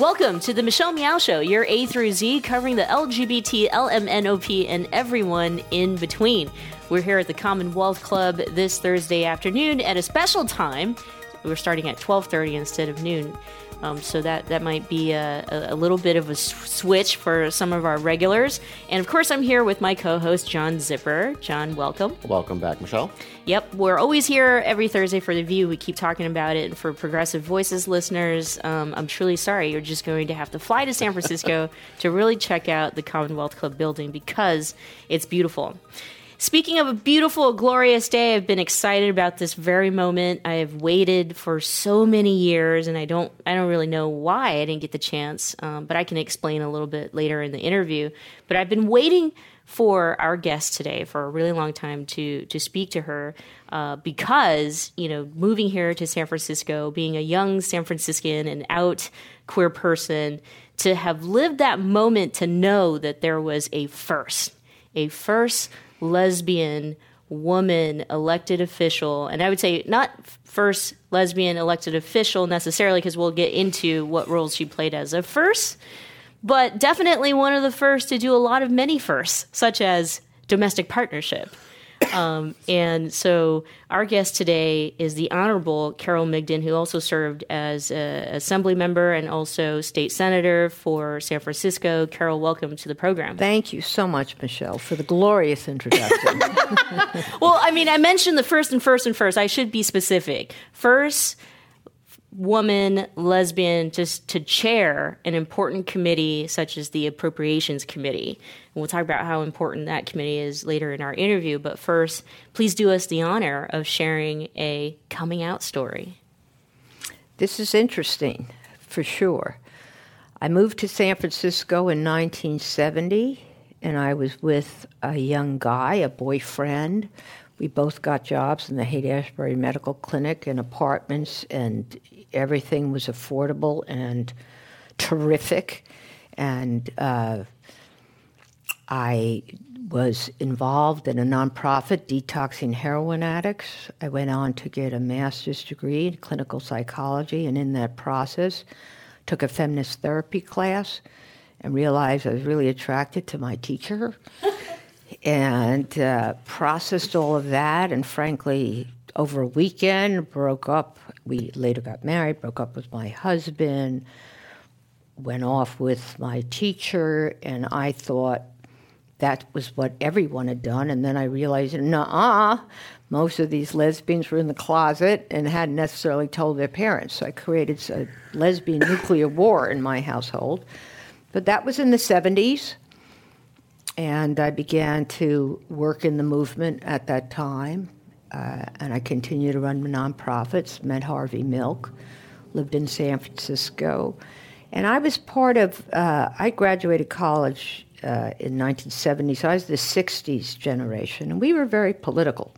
Welcome to the Michelle Meow Show, your A through Z covering the LGBT, LMNOP, and everyone in between. We're here at the Commonwealth Club this Thursday afternoon at a special time. We're starting at 12:30 instead of noon. Um, so that that might be a, a, little bit of a switch for some of our regulars. And of course, I'm here with my co-host John Zipperer. John, welcome. Welcome back, Michelle. Yep, we're always here every Thursday for the View. We keep talking about it. And for Progressive Voices listeners, um, I'm truly sorry. You're just going to have to fly to San Francisco to really check out the Commonwealth Club building because it's beautiful. Speaking of a beautiful, glorious day, I've been excited about this very moment. I have waited for so many years, and I don't, I don't really know why I didn't get the chance, um, but I can explain a little bit later in the interview. But I've been waiting for our guest today for a really long time to to speak to her uh, because you know moving here to San Francisco, being a young San Franciscan and out queer person, to have lived that moment to know that there was a first, a first lesbian woman elected official, and I would say not first lesbian elected official necessarily, because we'll get into what roles she played as a first, but definitely one of the first to do a lot of many firsts, such as domestic partnership. Um, and so our guest today is the Honorable Carol Migden, who also served as an assembly member and also state senator for San Francisco. Carol, welcome to the program. Thank you so much, Michelle, for the glorious introduction. well, I mean, I mentioned the first and first and first. I should be specific. First, woman lesbian just to chair an important committee such as the appropriations committee. And we'll talk about how important that committee is later in our interview but first please do us the honor of sharing a coming out story. This is interesting for sure. I moved to san francisco in 1970 and i was with a young guy a boyfriend we both got jobs in the Haight Ashbury Medical Clinic and apartments, and everything was affordable and terrific. And uh, I was involved in a nonprofit detoxing heroin addicts. I went on to get a master's degree in clinical psychology, and in that process, took a feminist therapy class and realized I was really attracted to my teacher and uh, processed all of that. And frankly, over a weekend, broke up. We later got married, broke up with my husband, went off with my teacher, and I thought that was what everyone had done. And then I realized, nah, most of these lesbians were in the closet and hadn't necessarily told their parents. So I created a lesbian nuclear war in my household. But that was in the 70s. And I began to work in the movement at that time. Uh, and I continued to run nonprofits, met Harvey Milk, lived in San Francisco. And I was part of, uh, I graduated college uh, in 1970, so I was the 60s generation. And we were very political.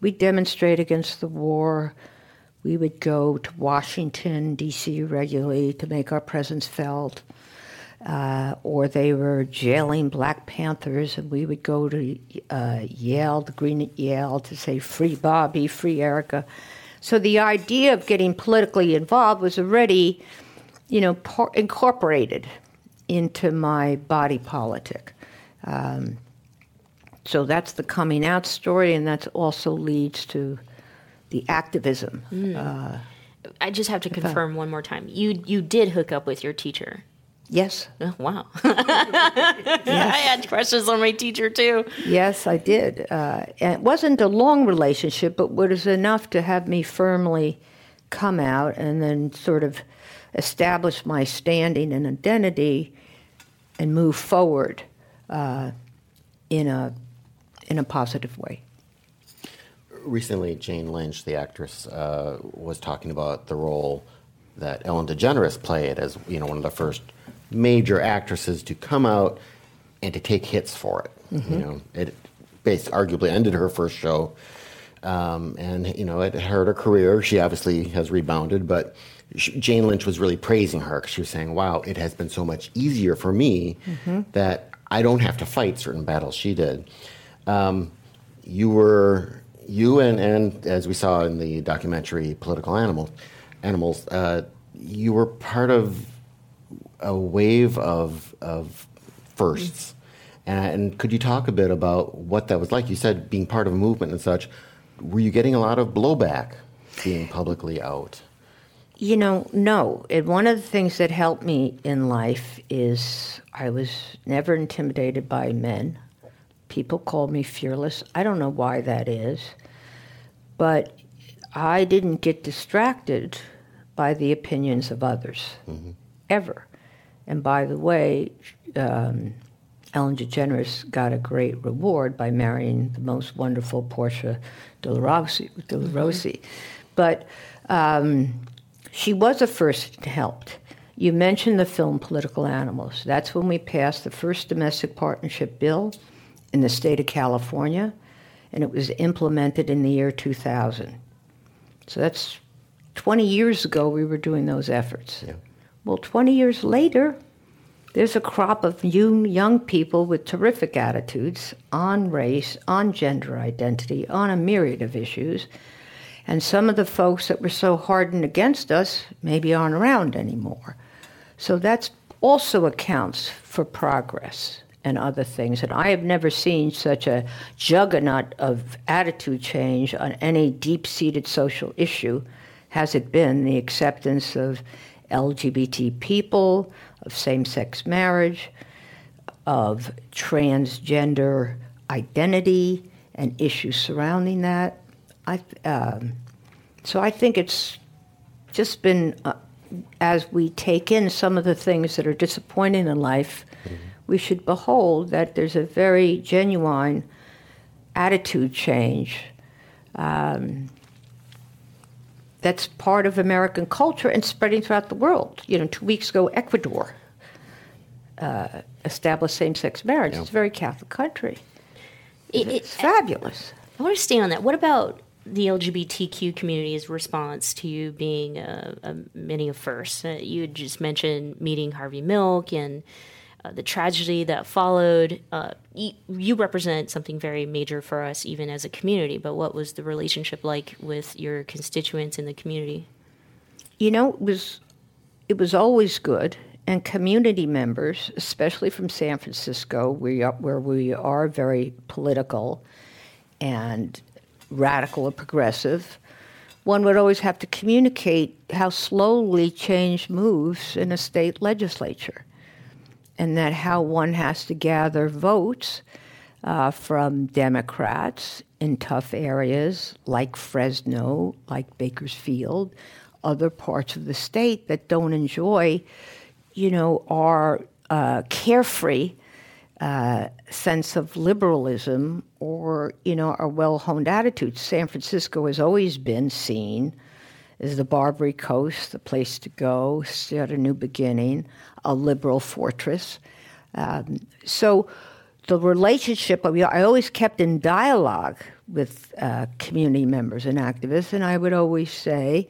We demonstrate against the war. We would go to Washington, D.C. regularly to make our presence felt uh, or they were jailing Black Panthers, and we would go to uh, Yale, the Green at Yale, to say "Free Bobby, Free Erica." So the idea of getting politically involved was already, you know, par- incorporated into my body politic. Um, so that's the coming out story, and that also leads to the activism. Mm. Uh, I just have to confirm one more time. You you did hook up with your teacher. Yes. Oh, wow. yes. I had crushes on my teacher too. Yes, I did. Uh, and it wasn't a long relationship, but it was enough to have me firmly come out and then sort of establish my standing and identity and move forward uh, in a in a positive way. Recently, Jane Lynch, the actress, uh, was talking about the role that Ellen DeGeneres played as you know one of the first major actresses to come out and to take hits for it. Mm-hmm. You know, it based arguably ended her first show, um, and you know it hurt her career. She obviously has rebounded, but she, Jane Lynch was really praising her because she was saying, "Wow, it has been so much easier for me mm-hmm. that I don't have to fight certain battles she did." Um, you were you and and as we saw in the documentary "Political Animals," animals, uh, you were part of a wave of of firsts. And, and could you talk a bit about what that was like? You said being part of a movement and such. Were you getting a lot of blowback being publicly out? You know, no. One of the things that helped me in life is I was never intimidated by men. People called me fearless. I don't know why that is. But I didn't get distracted by the opinions of others, mm-hmm. ever. And by the way, um, Ellen DeGeneres got a great reward by marrying the most wonderful Portia de la Rossi. De la Rossi. Mm-hmm. But um, she was a first helped. You mentioned the film Political Animals. That's when we passed the first domestic partnership bill in the state of California, and it was implemented in the year 2000. So that's 20 years ago we were doing those efforts. Yeah. Well, 20 years later, there's a crop of young, young people with terrific attitudes on race, on gender identity, on a myriad of issues. And some of the folks that were so hardened against us maybe aren't around anymore. So that also accounts for progress and other things. And I have never seen such a juggernaut of attitude change on any deep seated social issue has it been the acceptance of LGBT people, of same sex marriage, of transgender identity and issues surrounding that. I, um, so I think it's just been, uh, as we take in some of the things that are disappointing in life, mm-hmm. we should behold that there's a very genuine attitude change. Um, that's part of American culture and spreading throughout the world. You know, two weeks ago, Ecuador uh, established same-sex marriage. Yeah. It's a very Catholic country. It, it's it, fabulous. I want to stay on that. What about the LGBTQ community's response to you being a, a many of first? Uh, you just mentioned meeting Harvey Milk and uh, the tragedy that followed. Uh, you, represent something very major for us, even as a community. But what was the relationship like with your constituents in the community? You know, it was it was always good, and community members, especially from San Francisco, we are, where we are very political and radical or progressive. One would always have to communicate how slowly change moves in a state legislature and that how one has to gather votes uh, from Democrats in tough areas like Fresno, like Bakersfield, other parts of the state that don't enjoy, you know, our uh, carefree uh, sense of liberalism or, you know, our well-honed attitudes. San Francisco has always been seen as the Barbary Coast, the place to go, start a new beginning a liberal fortress. Um, so the relationship, I always kept in dialogue with uh, community members and activists, and I would always say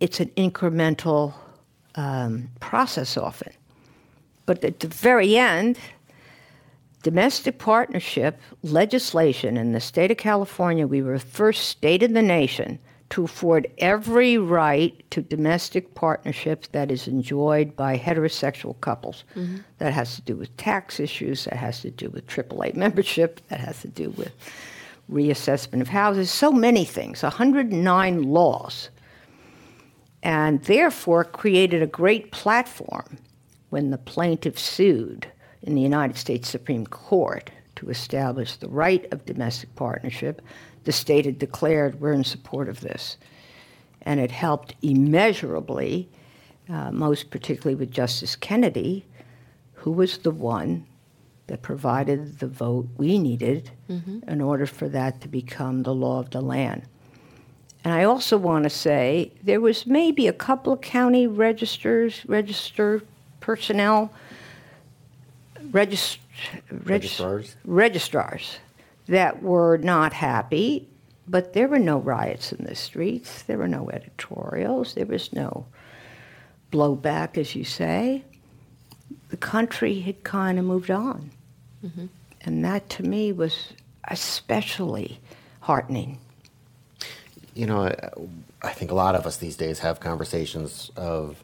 it's an incremental um, process often. But at the very end, domestic partnership legislation in the state of California, we were the first state in the nation to afford every right to domestic partnerships that is enjoyed by heterosexual couples. Mm-hmm. That has to do with tax issues, that has to do with AAA membership, that has to do with reassessment of houses, so many things, 109 laws. And therefore created a great platform when the plaintiff sued in the United States Supreme Court to establish the right of domestic partnership the state had declared we're in support of this. And it helped immeasurably, uh, most particularly with Justice Kennedy, who was the one that provided the vote we needed mm-hmm. in order for that to become the law of the land. And I also want to say there was maybe a couple of county registers, register personnel, regist- registrars. registrars that were not happy, but there were no riots in the streets, there were no editorials, there was no blowback, as you say. The country had kind of moved on. Mm-hmm. And that to me was especially heartening. You know, I, I think a lot of us these days have conversations of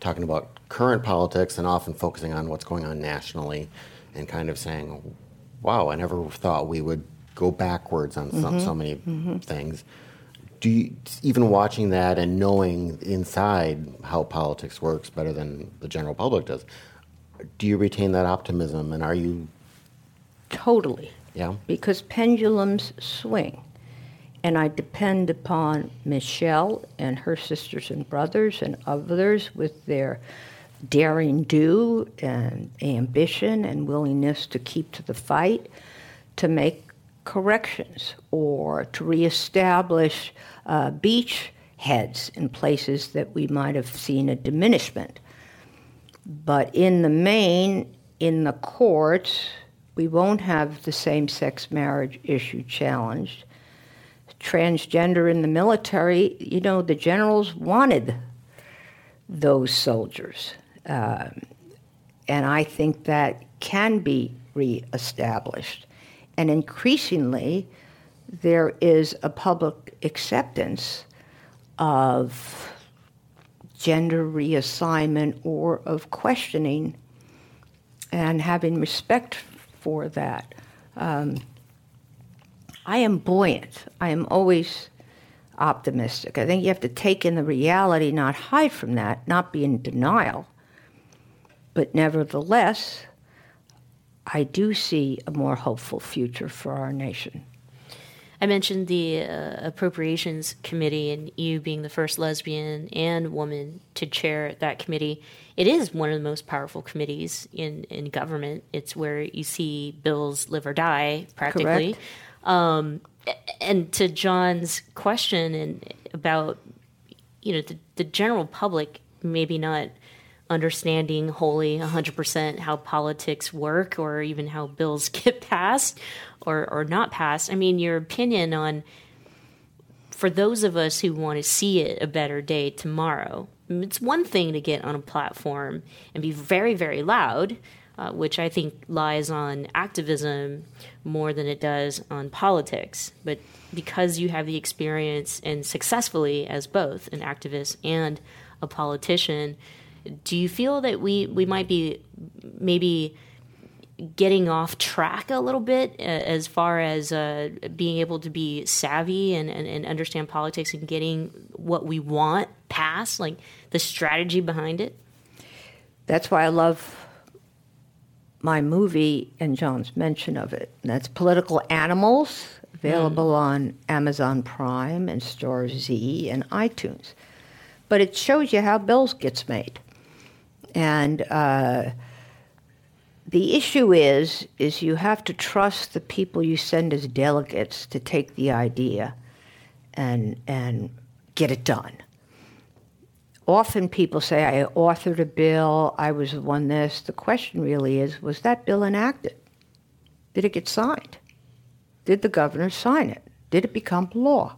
talking about current politics and often focusing on what's going on nationally and kind of saying, wow, I never thought we would go backwards on so, mm-hmm. so many mm-hmm. things. Do you, even watching that and knowing inside how politics works better than the general public does, do you retain that optimism and are you, Totally. yeah? Because pendulums swing. And I depend upon Michelle and her sisters and brothers and others with their daring do and ambition and willingness to keep to the fight to make corrections or to reestablish uh, beach heads in places that we might have seen a diminishment. But in the main, in the courts, we won't have the same sex marriage issue challenged. Transgender in the military, you know, the generals wanted those soldiers. Um, and I think that can be reestablished. And increasingly, there is a public acceptance of gender reassignment or of questioning and having respect for that. Um, I am buoyant. I am always optimistic. I think you have to take in the reality, not hide from that, not be in denial. But nevertheless, I do see a more hopeful future for our nation. I mentioned the uh, Appropriations Committee and you being the first lesbian and woman to chair that committee. It is one of the most powerful committees in, in government. It's where you see bills live or die, practically. Um, and to John's question and about, you know, the, the general public maybe not understanding wholly 100% how politics work or even how bills get passed or, or not passed. I mean, your opinion on, for those of us who want to see it a better day tomorrow, it's one thing to get on a platform and be very, very loud, uh, which I think lies on activism more than it does on politics. But because you have the experience and successfully as both an activist and a politician, do you feel that we, we might be maybe getting off track a little bit uh, as far as uh, being able to be savvy and, and, and understand politics and getting what we want passed, like the strategy behind it? That's why I love my movie and John's mention of it. And that's Political Animals, available on Amazon Prime and Starz and iTunes. But it shows you how bills gets made. And uh, the issue is, is you have to trust the people you send as delegates to take the idea and, and get it done often people say, I authored a bill, I was the one this. The question really is, was that bill enacted? Did it get signed? Did the governor sign it? Did it become law?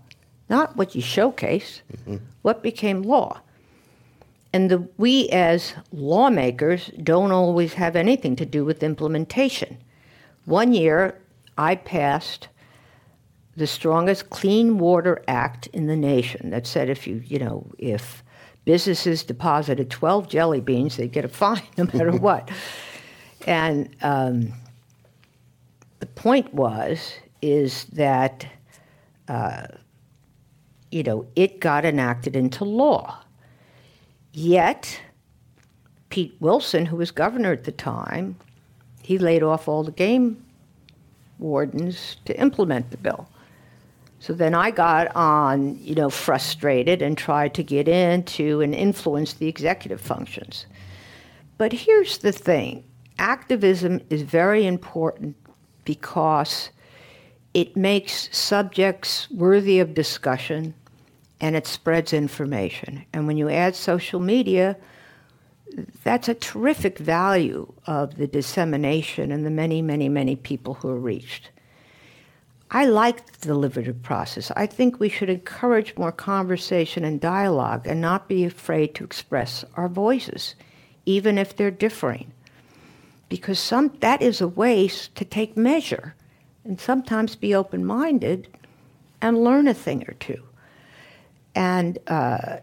Not what you showcase, what became law. And the, we as lawmakers don't always have anything to do with implementation. One year, I passed the strongest Clean Water Act in the nation that said if you, you know, if businesses deposited 12 jelly beans, they'd get a fine no matter what. And um, the point was, is that, uh, you know, it got enacted into law. Yet, Pete Wilson, who was governor at the time, he laid off all the game wardens to implement the bill. So then I got on, you know, frustrated and tried to get into and influence the executive functions. But here's the thing activism is very important because it makes subjects worthy of discussion and it spreads information. And when you add social media, that's a terrific value of the dissemination and the many, many, many people who are reached. I like the deliberative process. I think we should encourage more conversation and dialogue and not be afraid to express our voices, even if they're differing. Because some, that is a way to take measure and sometimes be open minded and learn a thing or two. And uh,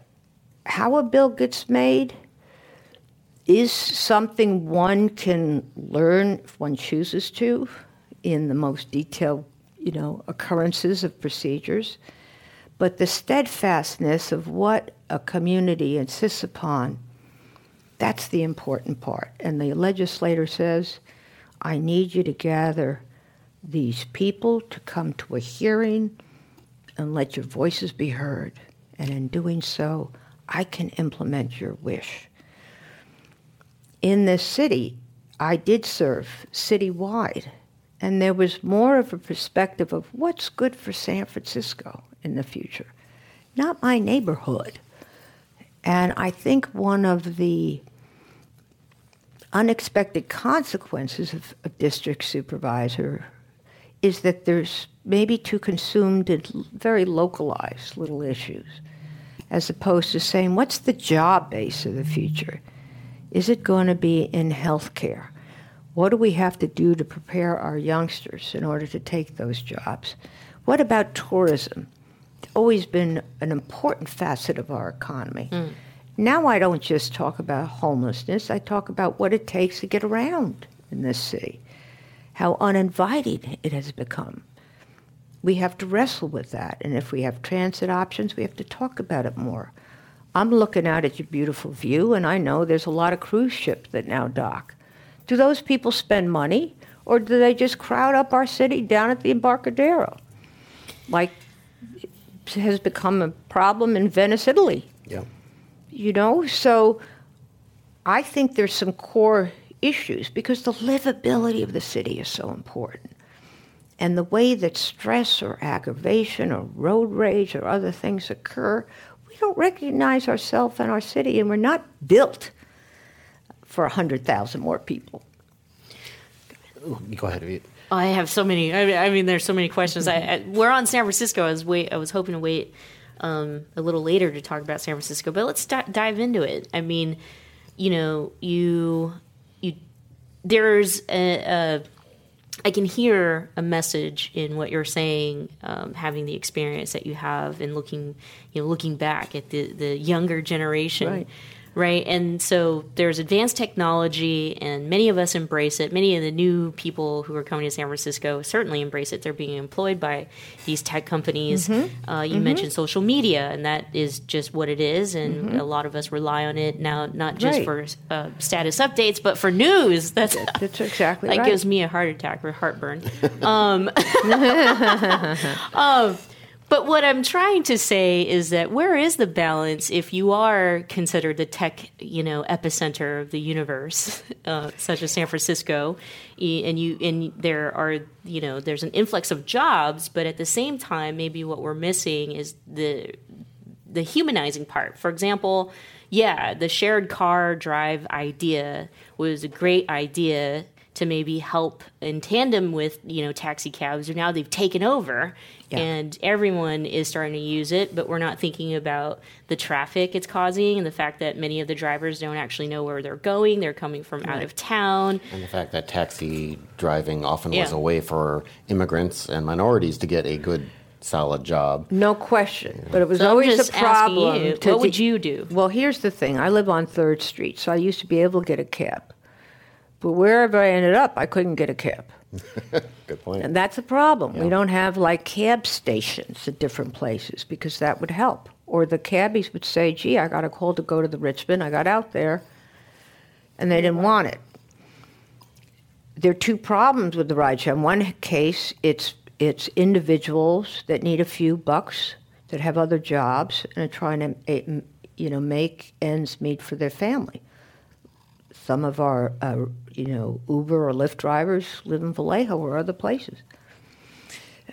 how a bill gets made, is something one can learn if one chooses to in the most detailed, you know, occurrences of procedures. But the steadfastness of what a community insists upon, that's the important part. And the legislator says, I need you to gather these people to come to a hearing and let your voices be heard. And in doing so, I can implement your wish. In this city, I did serve citywide, and there was more of a perspective of what's good for San Francisco in the future, not my neighborhood. And I think one of the unexpected consequences of, district supervisor is that there's maybe too consumed in very localized little issues, as opposed to saying, what's the job base of the future? Is it going to be in healthcare? What do we have to do to prepare our youngsters in order to take those jobs? What about tourism? It's always been an important facet of our economy. Mm. Now I don't just talk about homelessness, I talk about what it takes to get around in this city, how uninviting it has become. We have to wrestle with that, and if we have transit options, we have to talk about it more. I'm looking out at your beautiful view, and I know there's a lot of cruise ships that now dock. Do those people spend money, or do they just crowd up our city down at the Embarcadero? Like has become a problem in Venice, Italy. Yeah you know? So I think there's some core issues because the livability of the city is so important. And the way that stress or aggravation or road rage or other things occur, we don't recognize ourselves and our city, and we're not built for 100,000 more people. Go ahead, I have so many. I mean, there's so many questions. I, I, we're on San Francisco. I was wait. I was hoping to wait um, a little later to talk about San Francisco, but let's d- dive into it. I mean, you know, you you there's a, a I can hear a message in what you're saying, um, having the experience that you have, and looking, you know, looking back at the the younger generation. Right right? And so there's advanced technology, and many of us embrace it. Many of the new people who are coming to San Francisco certainly embrace it. They're being employed by these tech companies. Mm-hmm. Uh, you mm-hmm. mentioned social media, and that is just what it is. And mm-hmm. a lot of us rely on it now, not just right. for uh, status updates, but for news. That's, That's exactly that right. gives me a heart attack or heartburn. um, um, but what I'm trying to say is that where is the balance if you are considered the tech, you know, epicenter of the universe, uh, such as San Francisco, and you and there are, you know, there's an influx of jobs, but at the same time, maybe what we're missing is the the humanizing part. For example, yeah, the shared car drive idea was a great idea to maybe help in tandem with you know taxi cabs. Now they've taken over, yeah. and everyone is starting to use it. But we're not thinking about the traffic it's causing and the fact that many of the drivers don't actually know where they're going. They're coming from right. out of town, and the fact that taxi driving often yeah. was a way for immigrants and minorities to get a good solid job. No question. But it was so always a problem. You, what would you do? Well, here's the thing. I live on 3rd Street, so I used to be able to get a cab. But wherever I ended up, I couldn't get a cab. Good point. And that's a problem. Yeah. We don't have like cab stations at different places because that would help. Or the cabbies would say, gee, I got a call to go to the Richmond. I got out there, and they didn't want it. There are two problems with the rideshare. In one case, it's, it's individuals that need a few bucks that have other jobs and are trying to eh, you know, make ends meet for their family. Some of our, uh, you know, Uber or Lyft drivers live in Vallejo or other places.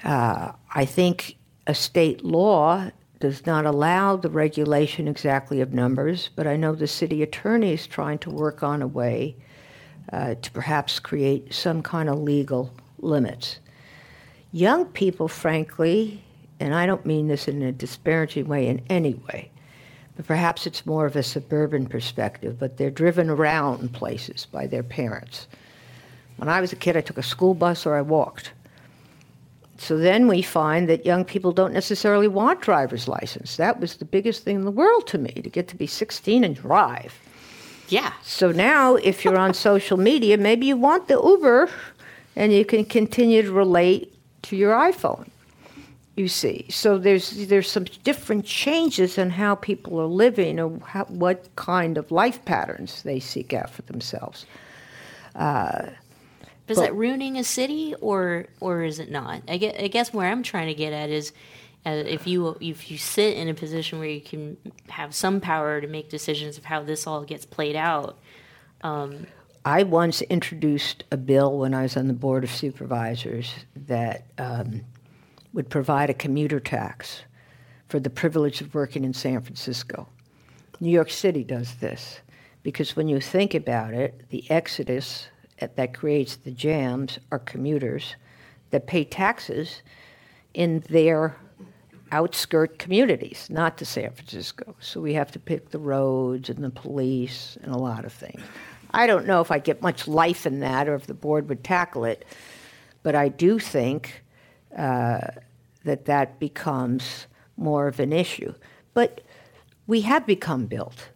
Uh, I think a state law does not allow the regulation exactly of numbers, but I know the city attorney is trying to work on a way uh, to perhaps create some kind of legal limits. Young people, frankly, and I don't mean this in a disparaging way in any way, perhaps it's more of a suburban perspective, but they're driven around places by their parents. When I was a kid, I took a school bus or I walked. So then we find that young people don't necessarily want driver's license. That was the biggest thing in the world to me, to get to be 16 and drive. Yeah. So now, if you're on social media, maybe you want the Uber and you can continue to relate to your iPhone. You see, so there's there's some different changes in how people are living or how, what kind of life patterns they seek out for themselves. Uh, is that ruining a city or or is it not? I guess, I guess where I'm trying to get at is uh, if you if you sit in a position where you can have some power to make decisions of how this all gets played out. Um, I once introduced a bill when I was on the board of supervisors that um, would provide a commuter tax for the privilege of working in San Francisco. New York City does this because when you think about it, the exodus that creates the jams are commuters that pay taxes in their outskirt communities, not to San Francisco. So we have to pick the roads and the police and a lot of things. I don't know if I get much life in that or if the board would tackle it, but I do think uh, that that becomes more of an issue. But we have become built,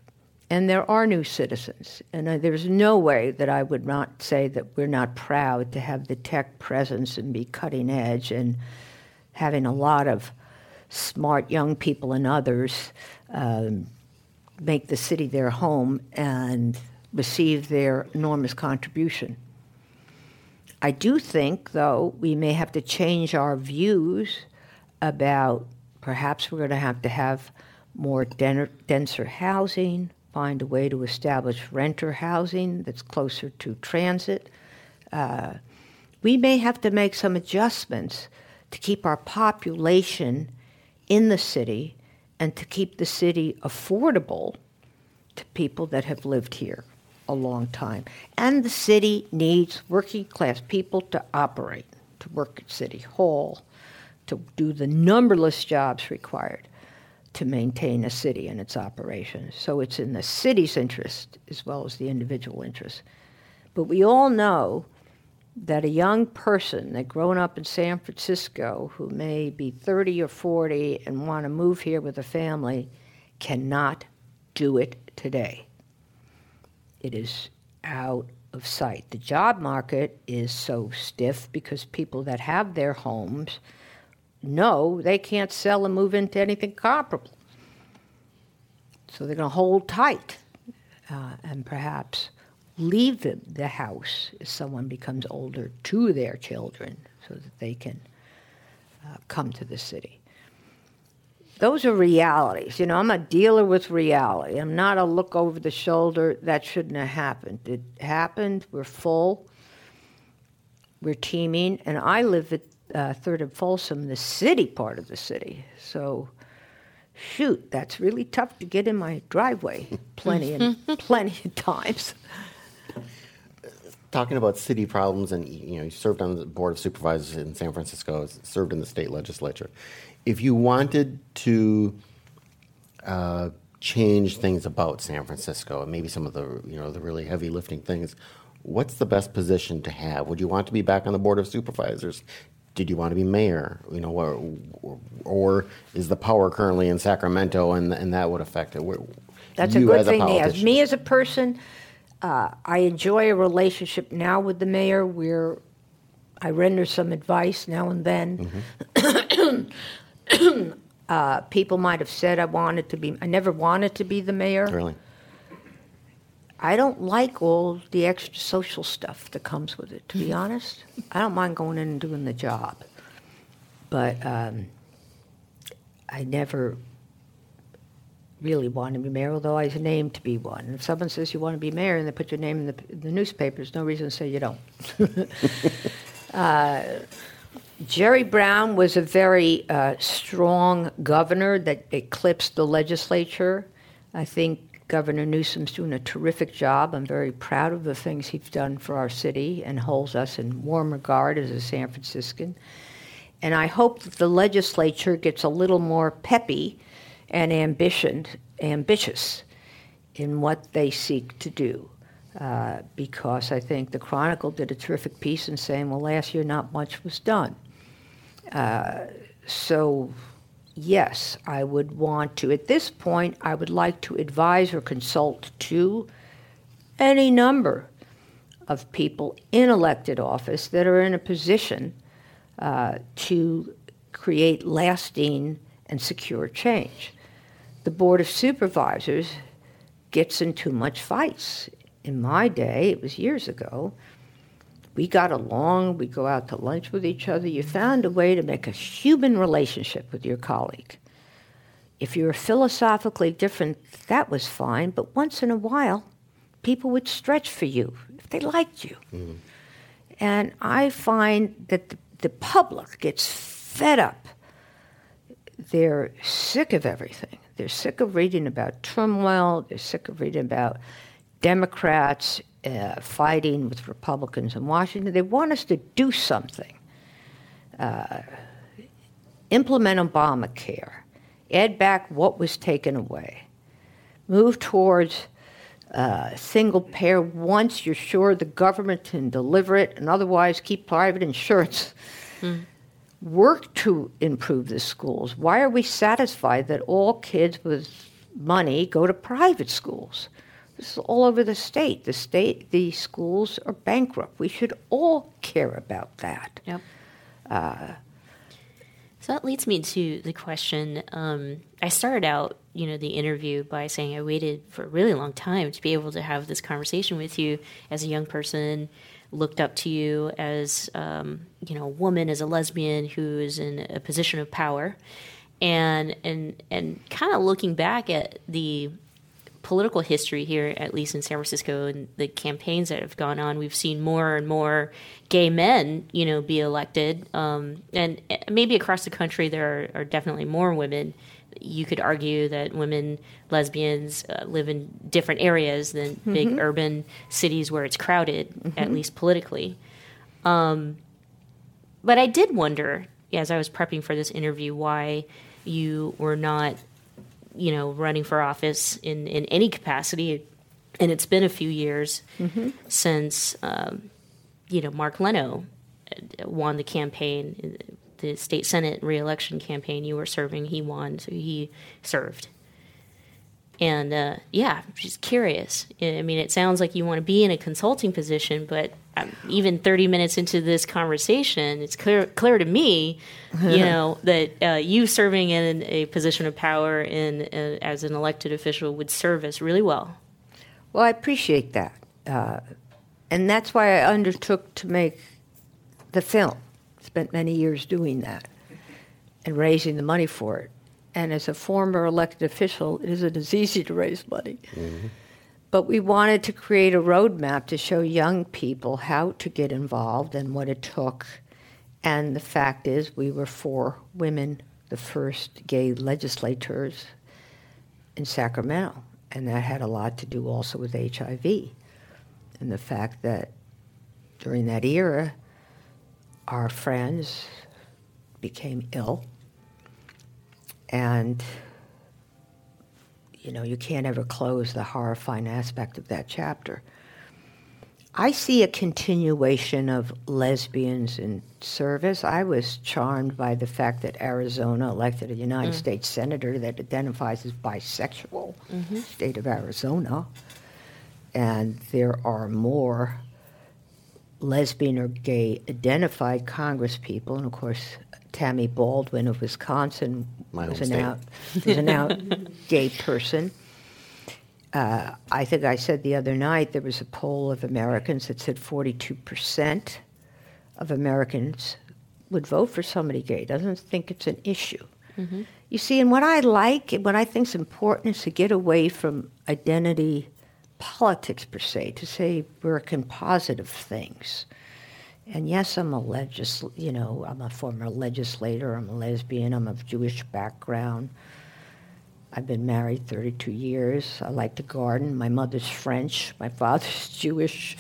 and there are new citizens. And uh, there's no way that I would not say that we're not proud to have the tech presence and be cutting edge and having a lot of smart young people and others um, make the city their home and receive their enormous contribution. I do think, though, we may have to change our views about perhaps we're going to have to have more den- denser housing, find a way to establish renter housing that's closer to transit. Uh, we may have to make some adjustments to keep our population in the city and to keep the city affordable to people that have lived here a long time. And the city needs working class people to operate, to work at City Hall, to do the numberless jobs required to maintain a city and its operations. So it's in the city's interest as well as the individual interest. But we all know that a young person that grown up in San Francisco who may be 30 or 40 and want to move here with a family cannot do it today. It is out of sight. The job market is so stiff because people that have their homes know they can't sell and move into anything comparable. So they're going to hold tight uh, and perhaps leave the, the house if someone becomes older to their children so that they can uh, come to the city. Those are realities. You know, I'm a dealer with reality. I'm not a look over the shoulder. That shouldn't have happened. It happened. We're full. We're teeming. And I live at uh, Third and Folsom, the city part of the city. So, shoot, that's really tough to get in my driveway plenty and plenty of times. Talking about city problems, and you know, you served on the board of supervisors in San Francisco, served in the state legislature. If you wanted to uh, change things about San Francisco, and maybe some of the you know the really heavy lifting things, what's the best position to have? Would you want to be back on the board of supervisors? did you want to be mayor? You know, or, or is the power currently in Sacramento, and and that would affect it? That's a good thing. As me as a person, uh, I enjoy a relationship now with the mayor where I render some advice now and then. Mm-hmm. uh, people might have said I wanted to be. I never wanted to be the mayor. Really. I don't like all the extra social stuff that comes with it, to be honest. I don't mind going in and doing the job. But um, I never really wanted to be mayor, although I was named to be one. And if someone says you want to be mayor and they put your name in the, in the newspaper, there's no reason to say you don't. uh, Jerry Brown was a very uh, strong governor that eclipsed the legislature. I think Governor Newsom's doing a terrific job. I'm very proud of the things he's done for our city and holds us in warm regard as a San Franciscan. And I hope that the legislature gets a little more peppy and ambitious in what they seek to do. Uh, because I think the Chronicle did a terrific piece in saying, well, last year not much was done. Uh, so yes, I would want to. At this point, I would like to advise or consult to any number of people in elected office that are in a position uh, to create lasting and secure change. The Board of Supervisors gets in too much fights. In my day, it was years ago, we got along, we go out to lunch with each other. You found a way to make a human relationship with your colleague. If you were philosophically different, that was fine, but once in a while, people would stretch for you if they liked you. Mm. And I find that the, the public gets fed up. They're sick of everything. They're sick of reading about turmoil, they're sick of reading about Democrats uh, fighting with Republicans in Washington. They want us to do something. Uh, implement Obamacare, add back what was taken away, move towards uh, single payer once you're sure the government can deliver it, and otherwise keep private insurance. Mm. Work to improve the schools. Why are we satisfied that all kids with money go to private schools? This is all over the state. The state, the schools are bankrupt. We should all care about that. Yep. Uh, so that leads me to the question. Um, I started out, you know, the interview by saying I waited for a really long time to be able to have this conversation with you as a young person. Looked up to you as, um, you know, a woman, as a lesbian who is in a position of power, and and and kind of looking back at the political history here, at least in San Francisco, and the campaigns that have gone on, we've seen more and more gay men, you know, be elected. Um, and maybe across the country, there are, are, definitely more women. You could argue that women, lesbians, uh, live in different areas than mm-hmm. big urban cities where it's crowded, mm-hmm. at least politically. Um, but I did wonder, as I was prepping for this interview, why you were not you know, running for office in, in any capacity. And it's been a few years mm-hmm. since, um, you know, Mark Leno uh, won the campaign, the state senate reelection campaign you were serving. He won, so he served. And uh, yeah, just curious. I mean, it sounds like you want to be in a consulting position, but um, even 30 minutes into this conversation, it's clear clear to me, you know, that uh, you serving in a position of power in uh, as an elected official would serve us really well. Well, I appreciate that, uh, and that's why I undertook to make the film. Spent many years doing that and raising the money for it and as a former elected official, it isn't as easy to raise money. Mm-hmm. But we wanted to create a roadmap to show young people how to get involved and what it took. And the fact is, we were four women, the first gay legislators in Sacramento. And that had a lot to do also with HIV and the fact that during that era, our friends became ill and you know you can't ever close the horrifying aspect of that chapter i see a continuation of lesbians in service i was charmed by the fact that arizona elected a united mm. states senator that identifies as bisexual mm-hmm. state of arizona and there are more lesbian or gay identified congresspeople and of course Tammy Baldwin of Wisconsin My was, an out, was an out gay person. Uh, I think I said the other night there was a poll of Americans that said 42% of Americans would vote for somebody gay. Doesn't think it's an issue. Mm-hmm. You see, and what I like, and what I think is important, is to get away from identity politics per se, to say work in positive things. And yes, I'm a legis, you know, I'm a former legislator. I'm a lesbian. I'm of Jewish background. I've been married 32 years. I like to garden. My mother's French. My father's Jewish.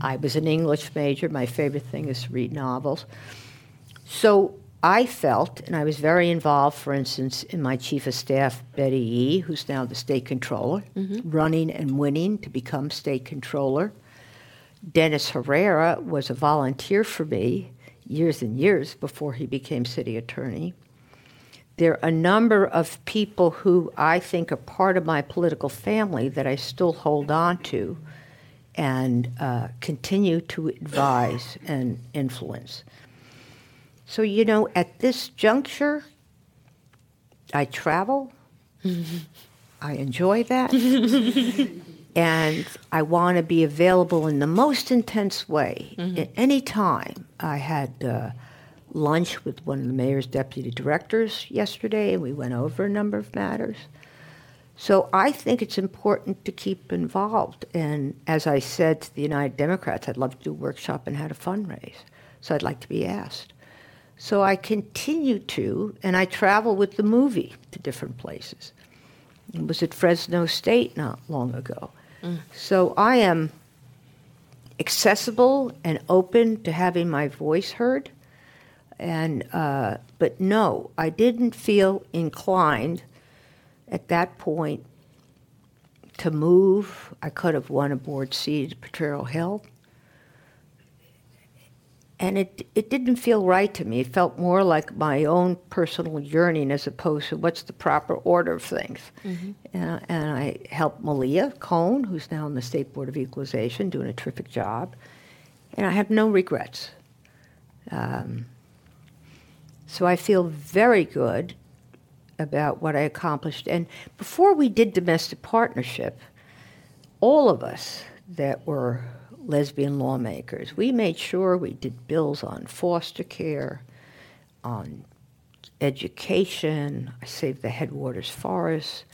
I was an English major. My favorite thing is to read novels. So I felt, and I was very involved, for instance, in my chief of staff, Betty Yee, who's now the state controller, mm-hmm. running and winning to become state controller. Dennis Herrera was a volunteer for me years and years before he became city attorney. there are a number of people who I think are part of my political family that I still hold on to and uh, continue to advise and influence. So, you know, at this juncture, I travel. I enjoy that. and I want to be available in the most intense way. At any time, I had uh, lunch with one of the mayor's deputy directors yesterday, and we went over a number of matters. So I think it's important to keep involved. And as I said to the United Democrats, I'd love to do a workshop on how to fundraise. So I'd like to be asked. So I continue to, and I travel with the movie to different places. It was at Fresno State not long ago. So I am accessible and open to having my voice heard. And uh, but no, I didn't feel inclined at that point to move. I could have won a board seat at Hill. And it, it didn't feel right to me. It felt more like my own personal yearning as opposed to what's the proper order of things. Uh, and I helped Malia Cohen, who's now on the State Board of Equalization, doing a terrific job. And I have no regrets. Um, so I feel very good about what I accomplished. And before we did domestic partnership, all of us that were lesbian lawmakers, we made sure we did bills on foster care, on education. I saved the headwaters forests,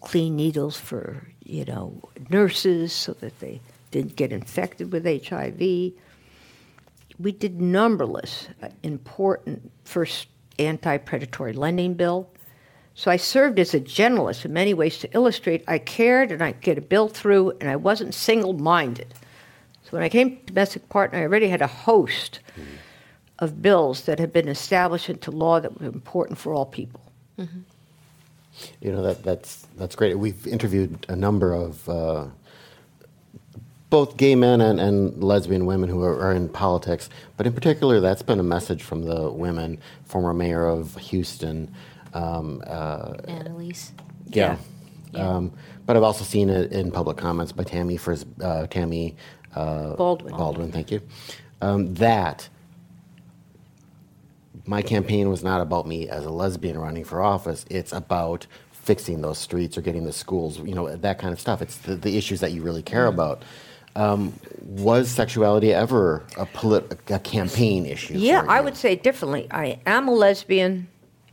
clean needles for you know nurses so that they didn't get infected with HIV. We did numberless uh, important first anti-predatory lending bill. So I served as a generalist in many ways to illustrate I cared and I get a bill through and I wasn't single-minded. So when I came to domestic partner, I already had a host of bills that had been established into law that were important for all people. You know that that's that's great. We've interviewed a number of uh, both gay men and, and lesbian women who are, are in politics, but in particular, that's been a message from the women. Former mayor of Houston, um, uh, Annise. yeah. Yeah. Um, but I've also seen it in public comments by Tammy Fris- uh, Tammy uh, Baldwin. Baldwin, thank you. Um, that my campaign was not about me as a lesbian running for office. It's about fixing those streets or getting the schools, you know, that kind of stuff. It's the, the issues that you really care about. Um, was sexuality ever a, polit- a campaign issue? Yeah, I would say it differently. I am a lesbian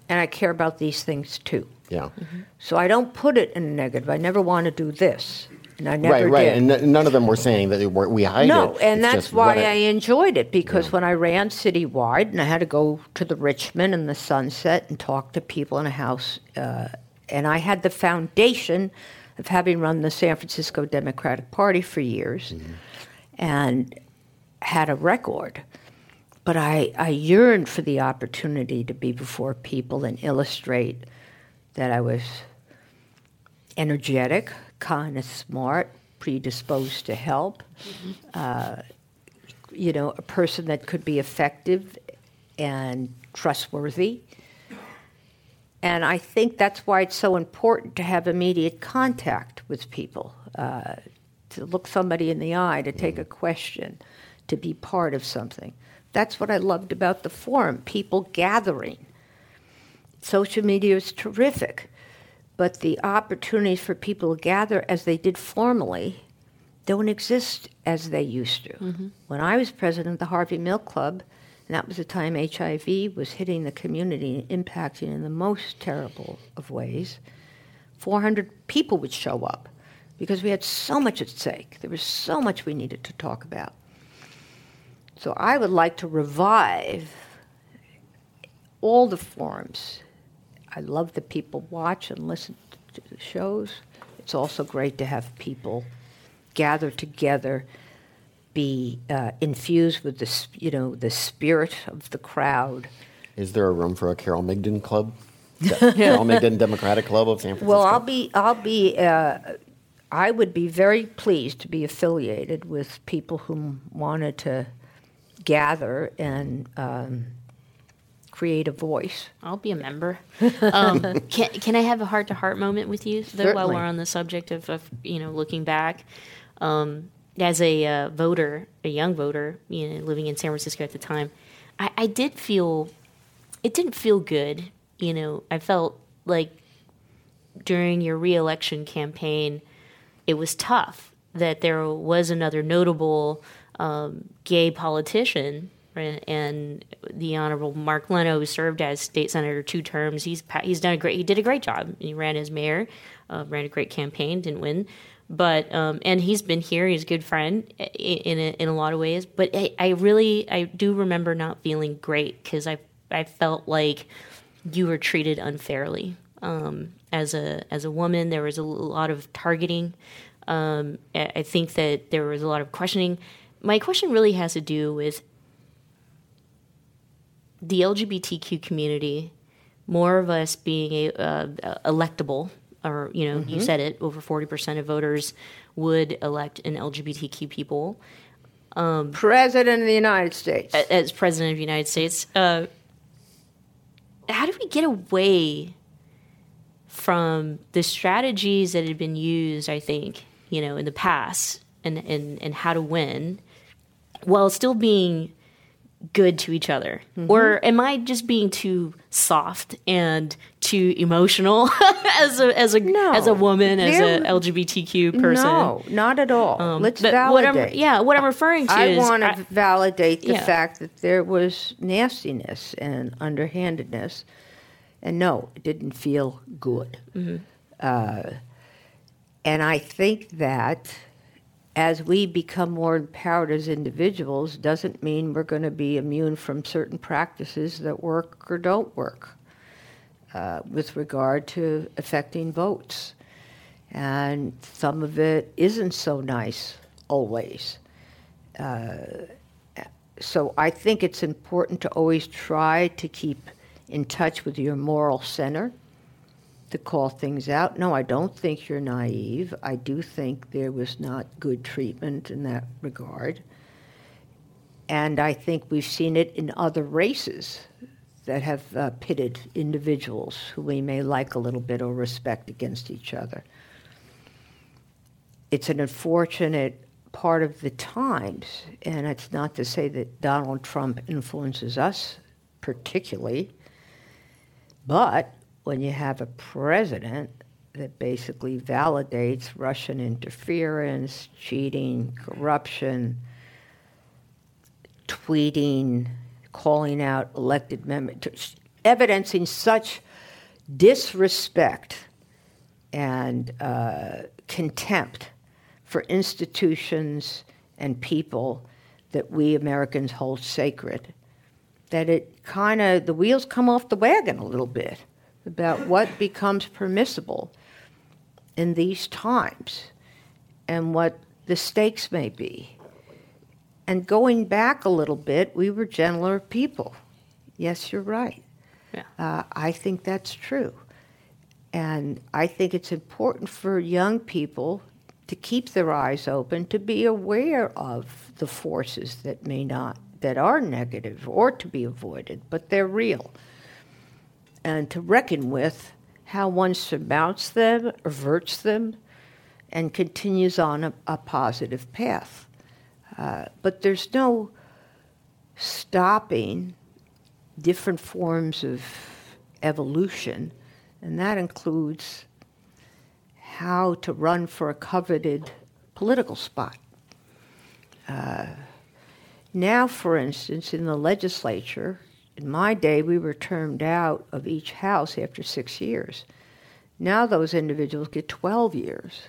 and I care about these things too. Yeah. So I don't put it in a negative. I never want to do this. And I never Right, right. did. And n- none of them were saying that were, we hide no, it. and It's that's why I enjoyed it because when I ran citywide and I had to go to the Richmond and the Sunset and talk to people in a house, uh, and I had the foundation of having run the San Francisco Democratic Party for years and had a record. But I, I yearned for the opportunity to be before people and illustrate that I was energetic, kind of smart, predisposed to help, uh, you know, a person that could be effective and trustworthy. And I think that's why it's so important to have immediate contact with people, uh, to look somebody in the eye, to take a question, to be part of something. That's what I loved about the forum people gathering. Social media is terrific, but the opportunities for people to gather as they did formally don't exist as they used to. Mm-hmm. When I was president of the Harvey Milk Club, and that was the time HIV was hitting the community and impacting in the most terrible of ways, 400 people would show up because we had so much at stake. There was so much we needed to talk about. So I would like to revive all the forums. I love that people watch and listen to the shows. It's also great to have people gather together, be uh, infused with the you know the spirit of the crowd. Is there a room for a Carole Migden club? Carole Migden Democratic Club of San Francisco? Well, I'll be I'll be uh, I would be very pleased to be affiliated with people who wanted to gather and um, create a voice. I'll be a member. Um, can, can I have a heart to heart moment with you, though, while we're on the subject of, of you know, looking back? Um, as a uh, voter, a young voter, you know, living in San Francisco at the time, I, I did feel, it didn't feel good. You know, I felt like during your reelection campaign, it was tough that there was another notable um, gay politician, right? and the Honorable Mark Leno, who served as state senator two terms. He's he's done a great. He did a great job. He ran as mayor, uh, ran a great campaign, didn't win, but um, and he's been here. He's a good friend i- in a, in a lot of ways. But I, I really I do remember not feeling great because I I felt like you were treated unfairly um, as a as a woman. There was a lot of targeting. Um, I think that there was a lot of questioning. My question really has to do with the LGBTQ community. More of us being a, uh, electable, or you know, you said it. Over forty percent of voters would elect an LGBTQ people President of the United States. as president of the United States. Uh, how do we get away from the strategies that had been used? I think you know in the past, and and and how to win, while still being good to each other, or am I just being too soft and too emotional as a as a No. as a woman as There- a LGBTQ person? No, not at all. Let's Um, what I'm, validate. yeah, what I'm referring to I is want to validate the yeah. fact that there was nastiness and underhandedness, and no, it didn't feel good. Mm-hmm. Uh, and I think that as we become more empowered as individuals, doesn't mean we're going to be immune from certain practices that work or don't work uh, with regard to affecting votes. And some of it isn't so nice always. So I think it's important to always try to keep in touch with your moral center, to call things out. No, I don't think you're naive. I do think there was not good treatment in that regard. And I think we've seen it in other races that have uh, pitted individuals who we may like a little bit or respect against each other. It's an unfortunate part of the times, and it's not to say that Donald Trump influences us particularly, but when you have a president that basically validates Russian interference, cheating, corruption, tweeting, calling out elected members, evidencing such disrespect and uh, contempt for institutions and people that we Americans hold sacred, that it kind of, the wheels come off the wagon a little bit about what becomes permissible in these times and what the stakes may be. And going back a little bit, we were gentler people. Yes, you're right. Yeah. Uh, I think that's true. And I think it's important for young people to keep their eyes open, to be aware of the forces that may not, that are negative or to be avoided, but they're real. And to reckon with how one surmounts them, averts them, and continues on a, a positive path. Uh, but there's no stopping different forms of evolution, and that includes how to run for a coveted political spot. Uh, now, for instance, in the legislature, in my day, we were termed out of each house after six years. Now, those individuals get 12 years.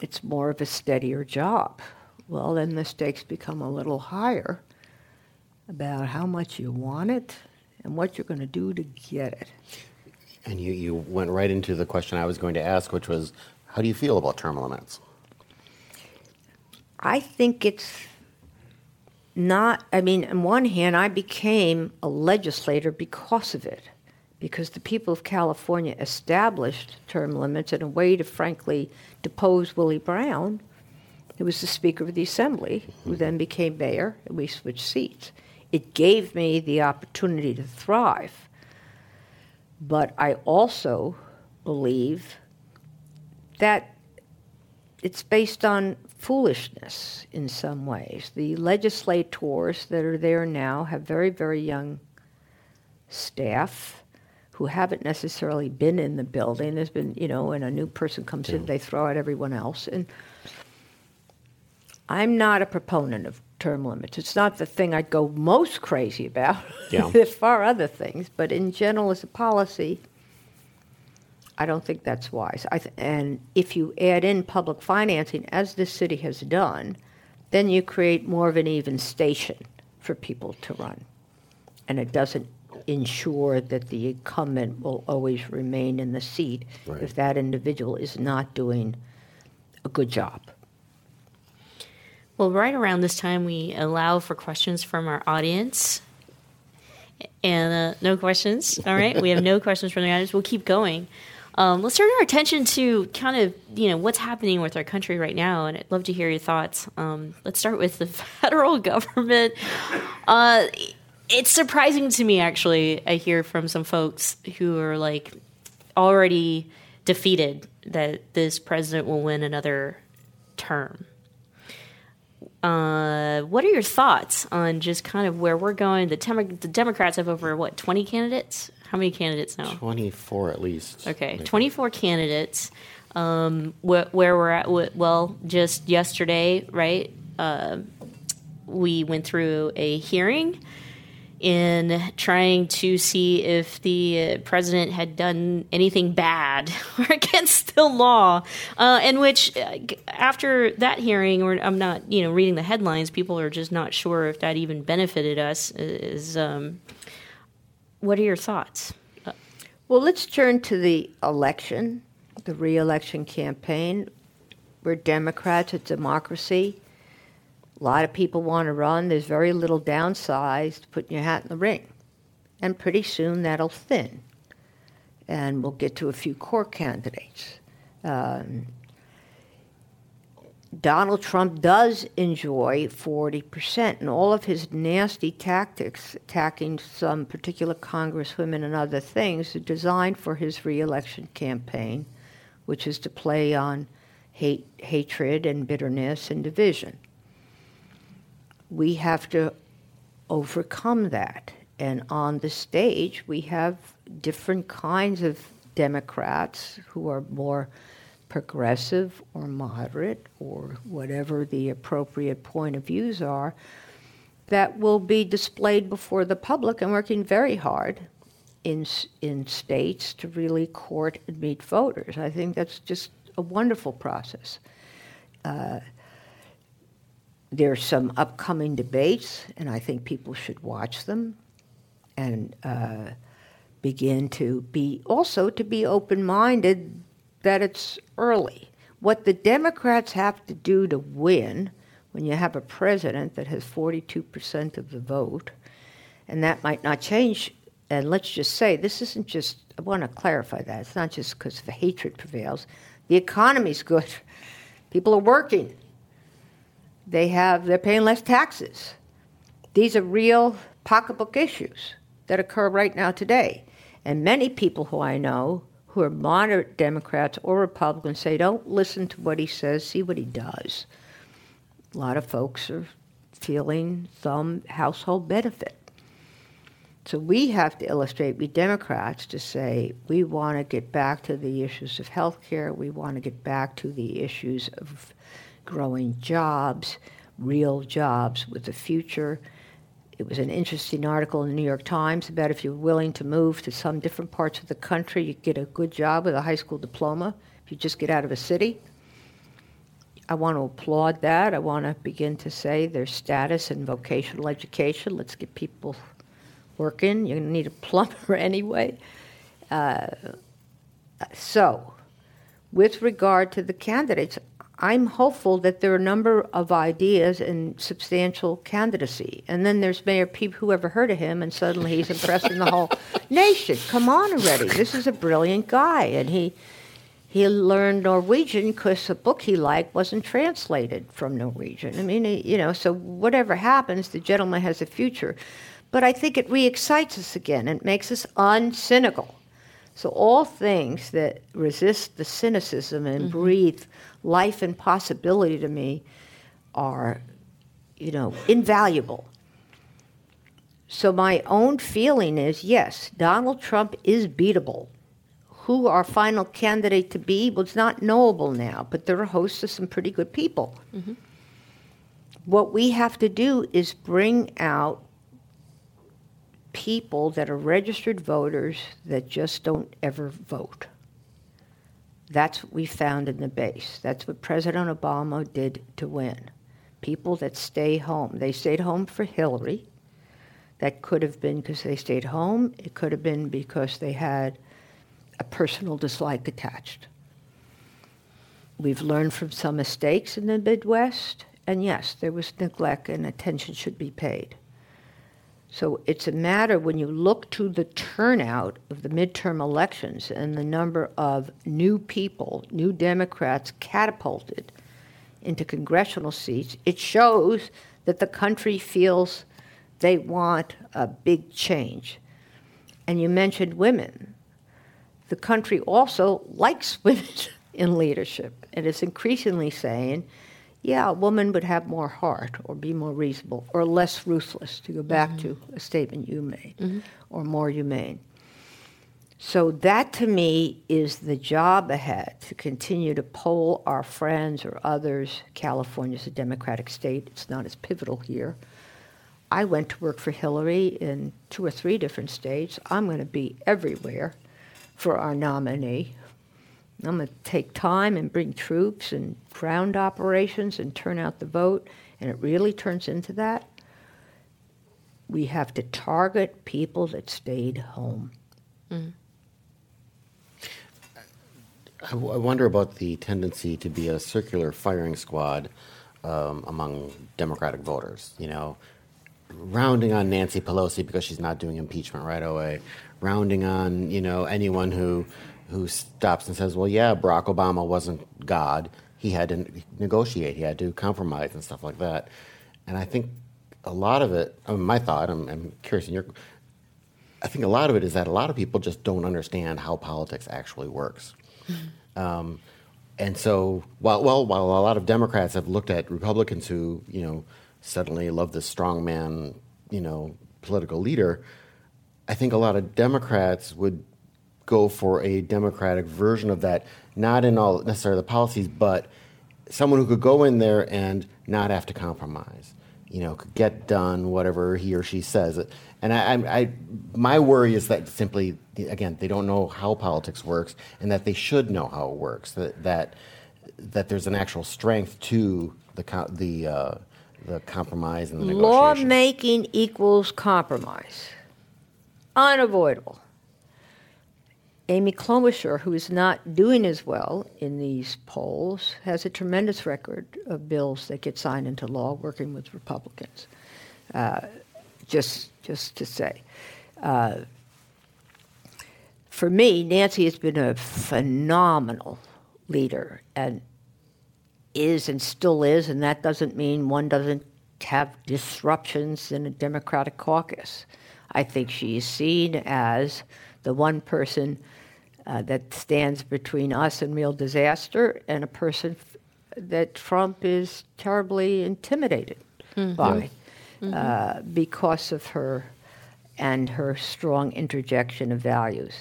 It's more of a steadier job. Well, then the stakes become a little higher about how much you want it and what you're going to do to get it. And you, you went right into the question I was going to ask, which was, how do you feel about term limits? I think it's not, I mean, on one hand, I became a legislator because of it, because the people of California established term limits in a way to, frankly, depose Willie Brown, who was the Speaker of the Assembly, who then became mayor, and we switched seats. it gave me the opportunity to thrive. But I also believe that it's based on foolishness in some ways. The legislators that are there now have very, very young staff who haven't necessarily been in the building. There's been, you know, when a new person comes in, they throw out everyone else. And I'm not a proponent of term limits. It's not the thing I'd go most crazy about. Yeah. There's far other things, but in general, as a policy, I don't think that's wise. I th- and if you add in public financing, as this city has done, then you create more of an even station for people to run. And it doesn't ensure that the incumbent will always remain in the seat Right. if that individual is not doing a good job. Well, right around this time, we allow for questions from our audience. And uh, no questions. All right. We have no questions from the audience. We'll keep going. Um, let's turn our attention to kind of, you know, what's happening with our country right now. And I'd love to hear your thoughts. Um, let's start with the federal government. Uh, it's surprising to me, actually. I hear from some folks who are like already defeated that this president will win another term. Uh, what are your thoughts on just kind of where we're going? The, Dem- the Democrats have over what twenty candidates? How many candidates now? 24 at least. Okay, 24 candidates. Um, wh- where we're at, wh- well, just yesterday, right? Uh, we went through a hearing in trying to see if the uh, president had done anything bad or against the law. Uh, in which, uh, after that hearing, or I'm not, you know, reading the headlines, people are just not sure if that even benefited us. Is um, what are your thoughts? Well, let's turn to the election, the reelection campaign. We're Democrats, it's democracy. A lot of people want to run. There's very little downside to putting your hat in the ring. And pretty soon that'll thin. And we'll get to a few core candidates. Um, Donald Trump does enjoy 40%, and all of his nasty tactics, attacking some particular congresswomen and other things, are designed for his reelection campaign, which is to play on hate, hatred and bitterness and division. We have to overcome that. And on the stage, we have different kinds of Democrats who are more progressive or moderate or whatever the appropriate point of views are that will be displayed before the public and working very hard in in states to really court and meet voters. I think that's just a wonderful process. Uh, there's some upcoming debates, and I think people should watch them and uh, begin to be also to be open-minded that it's early. What the Democrats have to do to win when you have a president that has 42% of the vote, and that might not change. And let's just say this isn't just, I want to clarify that. It's not just because the hatred prevails. The economy's good, people are working, they have, they're paying less taxes. These are real pocketbook issues that occur right now today. And many people who I know who are moderate Democrats or Republicans say, don't listen to what he says, see what he does. A lot of folks are feeling some household benefit. So we have to illustrate, we Democrats, to say we want to get back to the issues of health care, we want to get back to the issues of growing jobs, real jobs with a future. It was an interesting article in the New York Times about if you're willing to move to some different parts of the country, you get a good job with a high school diploma if you just get out of a city. I want to applaud that. I want to begin to say there's status in vocational education. Let's get people working. You're going to need a plumber anyway. Uh, so, with regard to the candidates, I'm hopeful that there are a number of ideas and substantial candidacy. And then there's Mayor Pete, who ever heard of him, and suddenly he's impressing the whole nation. Come on already. This is a brilliant guy. And he he learned Norwegian because a book he liked wasn't translated from Norwegian. I mean, you know, so whatever happens, the gentleman has a future. But I think it re excites us again and makes us uncynical. So, all things that resist the cynicism and mm-hmm. breathe life and possibility to me are, you know, invaluable. So, my own feeling is yes, Donald Trump is beatable who our final candidate to be was not knowable now, but there are hosts of some pretty good people. Mm-hmm. What we have to do is bring out people that are registered voters that just don't ever vote. That's what we found in the base. That's what President Obama did to win. People that stay home. They stayed home for Hillary. That could have been because they stayed home. It could have been because they had a personal dislike attached. We've learned from some mistakes in the Midwest, and yes, there was neglect and attention should be paid. So it's a matter when you look to the turnout of the midterm elections and the number of new people, new Democrats catapulted into congressional seats, it shows that the country feels they want a big change. And you mentioned women the country also likes women in leadership and is increasingly saying, yeah, a woman would have more heart or be more reasonable or less ruthless, to go back mm-hmm. to a statement you made, mm-hmm. or more humane. So, that to me is the job ahead to continue to poll our friends or others. California's a Democratic state, it's not as pivotal here. I went to work for Hillary in two or three different states. I'm going to be everywhere for our nominee. I'm going to take time and bring troops and ground operations and turn out the vote, and it really turns into that. We have to target people that stayed home. Mm. I, w- I wonder about the tendency to be a circular firing squad um, among Democratic voters. You know, rounding on Nancy Pelosi because she's not doing impeachment right away, rounding on you know anyone who who stops and says, "Well, yeah, Barack Obama wasn't God. He had to negotiate. He had to compromise and stuff like that." And I think a lot of it. I mean, my thought. I'm, I'm curious in your. I think a lot of it is that a lot of people just don't understand how politics actually works. Mm-hmm. Um, and so, while well, while a lot of Democrats have looked at Republicans who you know suddenly love this strongman, you know, political leader, I think a lot of Democrats would go for a Democratic version of that, not in all necessarily the policies, but someone who could go in there and not have to compromise. You know, could get done whatever he or she says. And I, I, I, my worry is that simply, again, they don't know how politics works, and that they should know how it works. That that, that there's an actual strength to the the uh, the compromise and the negotiation. Lawmaking equals compromise unavoidable. Amy Klobuchar, who is not doing as well in these polls, has a tremendous record of bills that get signed into law working with Republicans. Uh, just, just to say. Uh, for me, Nancy has been a phenomenal leader and is and still is, and that doesn't mean one doesn't have disruptions in a Democratic caucus. I think she is seen as the one person uh, that stands between us and real disaster and a person f- that Trump is terribly intimidated mm-hmm. by mm-hmm. Uh, because of her and her strong interjection of values.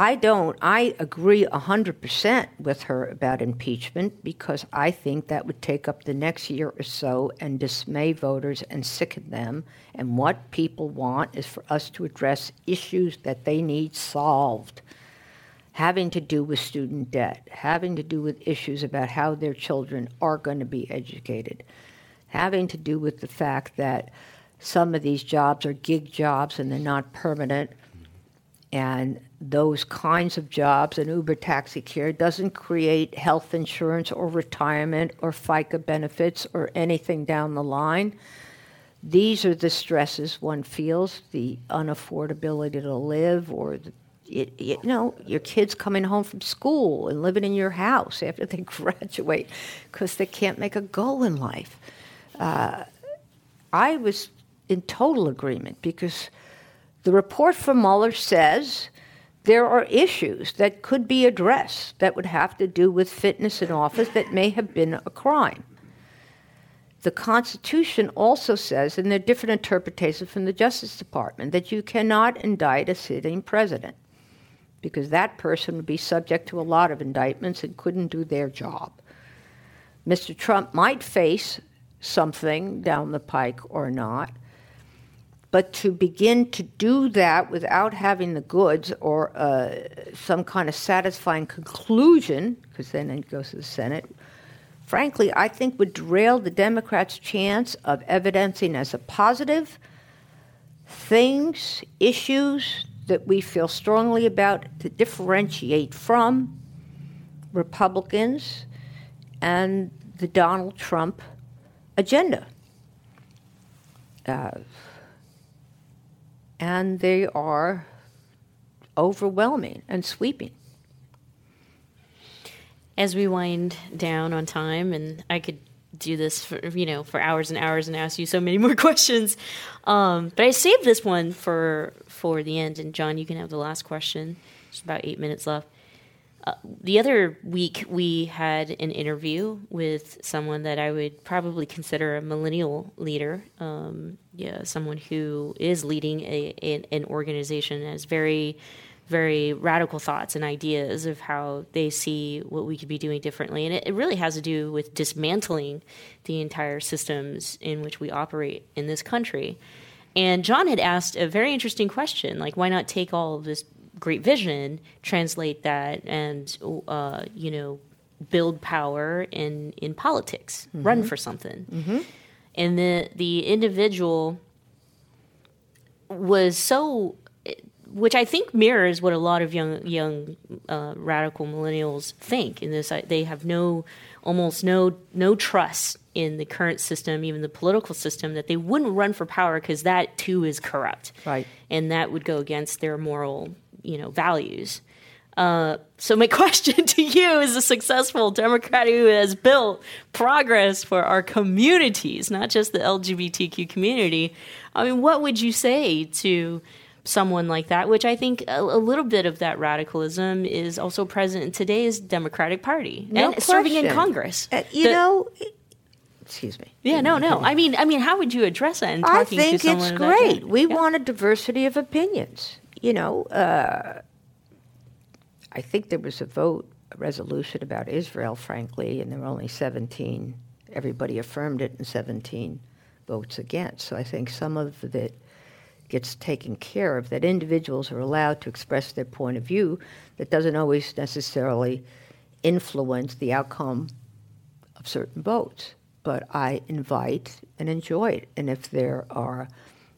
I don't. I agree 100% with her about impeachment because I think that would take up the next year or so and dismay voters and sicken them. And what people want is for us to address issues that they need solved, having to do with student debt, having to do with issues about how their children are going to be educated, having to do with the fact that some of these jobs are gig jobs and they're not permanent and those kinds of jobs and Uber taxi care doesn't create health insurance or retirement or FICA benefits or anything down the line. These are the stresses one feels the unaffordability to live or the you, you know, your kids coming home from school and living in your house after they graduate because they can't make a goal in life. Uh, I was in total agreement because the report from Mueller says there are issues that could be addressed that would have to do with fitness in office that may have been a crime. The Constitution also says, and there are different interpretations from the Justice Department, that you cannot indict a sitting president because that person would be subject to a lot of indictments and couldn't do their job. Mr. Trump might face something down the pike or not, but to begin to do that without having the goods or uh, some kind of satisfying conclusion, because then it goes to the Senate, frankly, I think would derail the Democrats' chance of evidencing as a positive things, issues that we feel strongly about to differentiate from Republicans and the Donald Trump agenda. Uh, and they are overwhelming and sweeping as we wind down on time, and I could do this for you know for hours and hours and ask you so many more questions. Um, but I saved this one for for the end. And John, you can have the last question. There's about eight minutes left. The other week, we had an interview with someone that I would probably consider a millennial leader. Um, yeah, someone who is leading a, a an organization as very very radical thoughts and ideas of how they see what we could be doing differently. And it, it, really has to do with dismantling the entire systems in which we operate in this country. And John had asked a very interesting question like, why not take all of this great vision, translate that, and, uh, you know, build power in, in politics, mm-hmm. run for something? Mm-hmm. And the, the individual was so which I think mirrors what a lot of young young uh, radical millennials think. In this, they have no almost no no trust in the current system, even the political system, that they wouldn't run for power because that too is corrupt, right? And that would go against their moral, you know, values. Uh, so my question to you is a successful Democrat who has built progress for our communities, not just the LGBTQ community. I mean, what would you say to someone like that, which I think a, a, little bit of that radicalism is also present in today's Democratic Party no and question. serving in Congress. Uh, you the, know, excuse me. Yeah, no, no. I mean, I mean, how would you address that? In talking I think it's great. We yeah. want a diversity of opinions. You know, uh, I think there was a vote, a resolution about Israel, frankly, and there were only 17. Everybody affirmed it, and 17 votes against. So I think some of it gets taken care of, that individuals are allowed to express their point of view that doesn't always necessarily influence the outcome of certain votes. But I invite and enjoy it. And if there are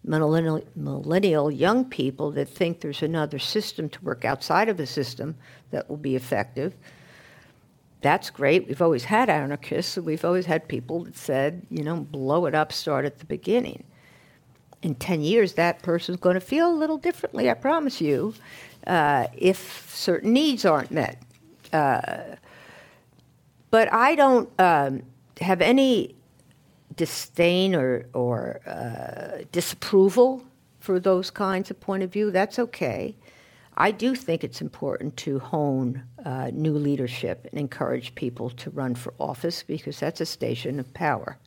millennial, millennial young people that think there's another system to work outside of the system that will be effective, that's great. We've always had anarchists, and we've always had people that said, you know, blow it up, start at the beginning in 10 years, that person's going to feel a little differently, I promise you, uh, if certain needs aren't met. Uh, but I don't um, have any disdain or, or uh, disapproval for those kinds of point of view. That's okay. I do think it's important to hone uh, new leadership and encourage people to run for office because that's a station of power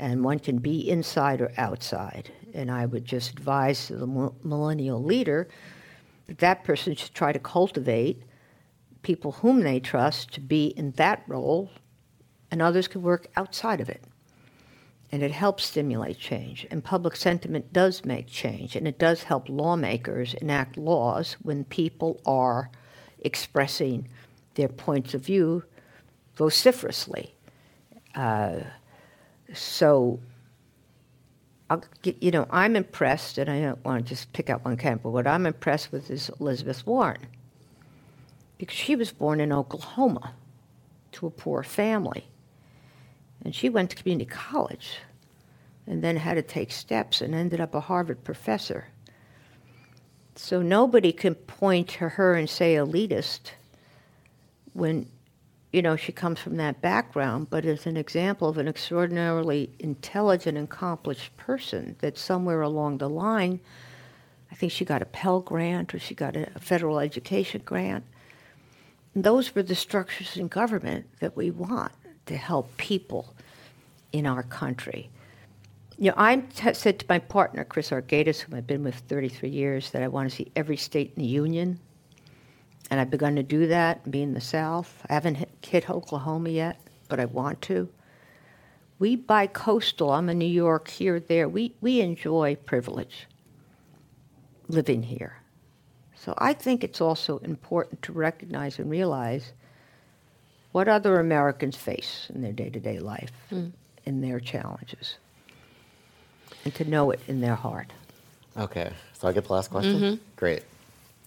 and one can be inside or outside. And I would just advise the millennial leader that that person should try to cultivate people whom they trust to be in that role, and others can work outside of it. And it helps stimulate change. And public sentiment does make change, and it does help lawmakers enact laws when people are expressing their points of view vociferously. Uh, so I'll you know, I'm impressed, and I don't want to just pick out one camp, but what I'm impressed with is Elizabeth Warren, because she was born in Oklahoma to a poor family, and she went to community college, and then had to take steps and ended up a Harvard professor. So nobody can point to her and say elitist when, you know, she comes from that background, but as an example of an extraordinarily intelligent accomplished person that somewhere along the line, I think she got a Pell Grant or she got a federal education grant. And those were the structures in government that we want to help people in our country. You know, I t- said to my partner, Chris Arguedas, whom I've been with 33 years, that I want to see every state in the union. And I've begun to do that, being in the South. I haven't hit, Oklahoma yet, but I want to. We bi-coastal, I'm in New York, here, there, we, we enjoy privilege living here. So I think it's also important to recognize and realize what other Americans face in their day to day life, mm. in their challenges, and to know it in their heart. Okay, so I get the last question? Mm-hmm. Great.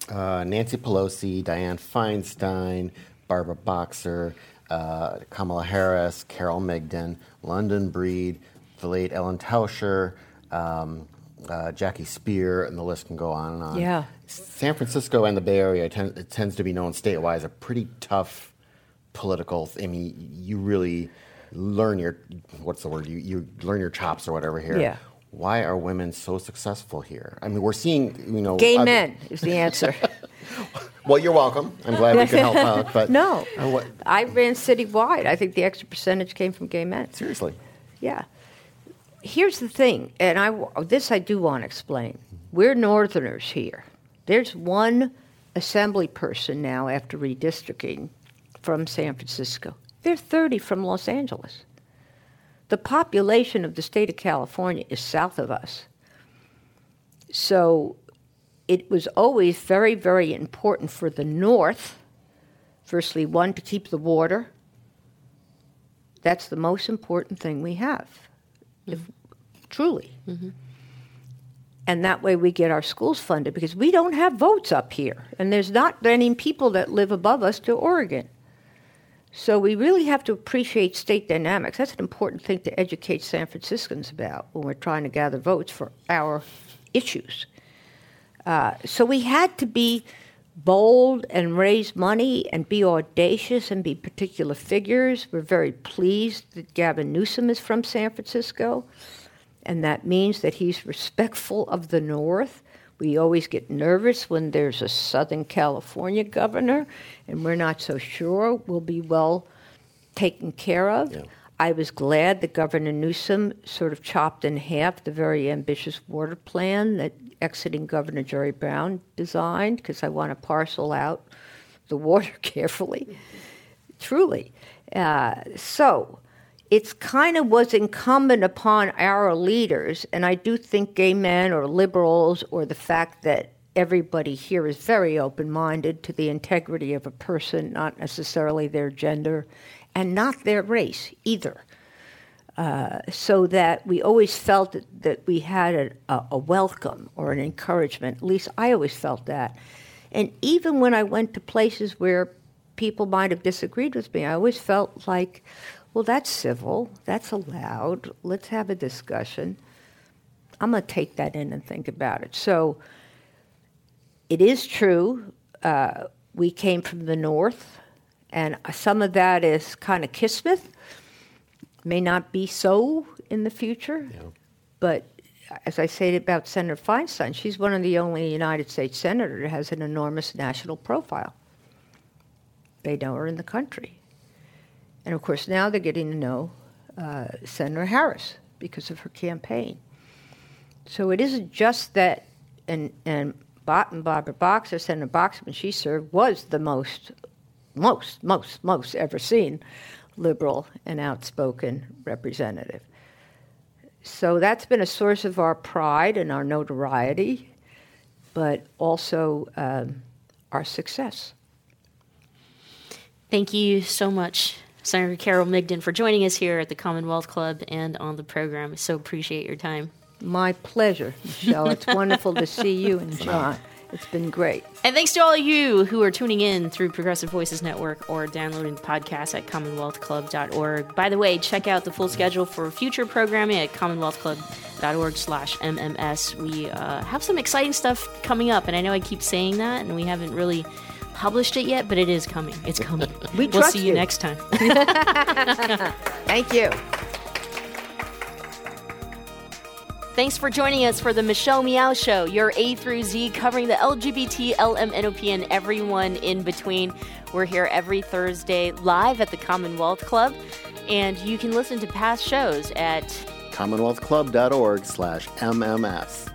Uh, Nancy Pelosi, Dianne Feinstein, Barbara Boxer, uh, Kamala Harris, Carole Migden, London Breed, the late Ellen Tauscher, um, uh, Jackie Speier, and the list can go on and on. Yeah. San Francisco and the Bay Area tend, it tends to be known statewide as a pretty tough political. I mean, you really learn your what's the word? You you learn your chops or whatever here. Yeah. Why are women so successful here? I mean, we're seeing you know. Gay men is the answer. well, you're welcome. I'm glad we can help out. But no, uh, I ran citywide. I think the extra percentage came from gay men. Seriously. Yeah here's the thing, and I this I do want to explain. We're Northerners here. There's one assembly person now after redistricting from San Francisco. There's 30 from Los Angeles. The population of the state of California is south of us. So it was always very, very important for the North, firstly, one, to keep the water. That's the most important thing we have. If, truly. Mm-hmm. And that way we get our schools funded because we don't have votes up here. And there's not many people that live above us to Oregon. So we really have to appreciate state dynamics. That's an important thing to educate San Franciscans about when we're trying to gather votes for our issues. Uh, so we had to be bold and raise money and be audacious and be particular figures. We're very pleased that Gavin Newsom is from San Francisco and that means that he's respectful of the North. We always get nervous when there's a Southern California governor, and we're not so sure we'll be well taken care of. Yeah. I was glad that Governor Newsom sort of chopped in half the very ambitious water plan that exiting Governor Jerry Brown designed, because I want to parcel out the water carefully, truly. Uh, so, it's kind of was incumbent upon our leaders, and I do think gay men or liberals or the fact that everybody here is very open minded to the integrity of a person, not necessarily their gender and not their race either. Uh, so that we always felt that, that we had a, a, welcome or an encouragement. At least I always felt that. And even when I went to places where people might have disagreed with me, I always felt like, well, that's civil. That's allowed. Let's have a discussion. I'm going to take that in and think about it. So it is true. Uh, we came from the north, and some of that is kind of kismet. May not be so in the future, yeah. but as I say about Senator Feinstein, she's one of the only United States senators that has an enormous national profile. They know her in the country. And of course, now they're getting to know uh, Senator Harris because of her campaign. So it isn't just that, and, and Barbara Boxer, Senator Boxer, when she served, was the most, most, most, most ever seen liberal and outspoken representative. So that's been a source of our pride and our notoriety, but also um, our success. Thank you so much, Senator Carole Migden, for joining us here at the Commonwealth Club and on the program. So appreciate your time. My pleasure, Michelle. it's wonderful to see you and John. It's been great. And thanks to all of you who are tuning in through Progressive Voices Network or downloading the podcast at commonwealthclub.org. By the way, check out the full schedule for future programming at commonwealthclub.org commonwealthclub.org slash MMS. We uh, have some exciting stuff coming up, and I know I keep saying that, and we haven't really published it yet, but it is coming. It's coming. We we'll see you, you. next time. Thank you. Thanks for joining us for the Michelle Meow Show, your A through Z covering the LGBT, LMNOP, and everyone in between. We're here every Thursday live at the Commonwealth Club, and you can listen to past shows at CommonwealthClub.org slash MMS.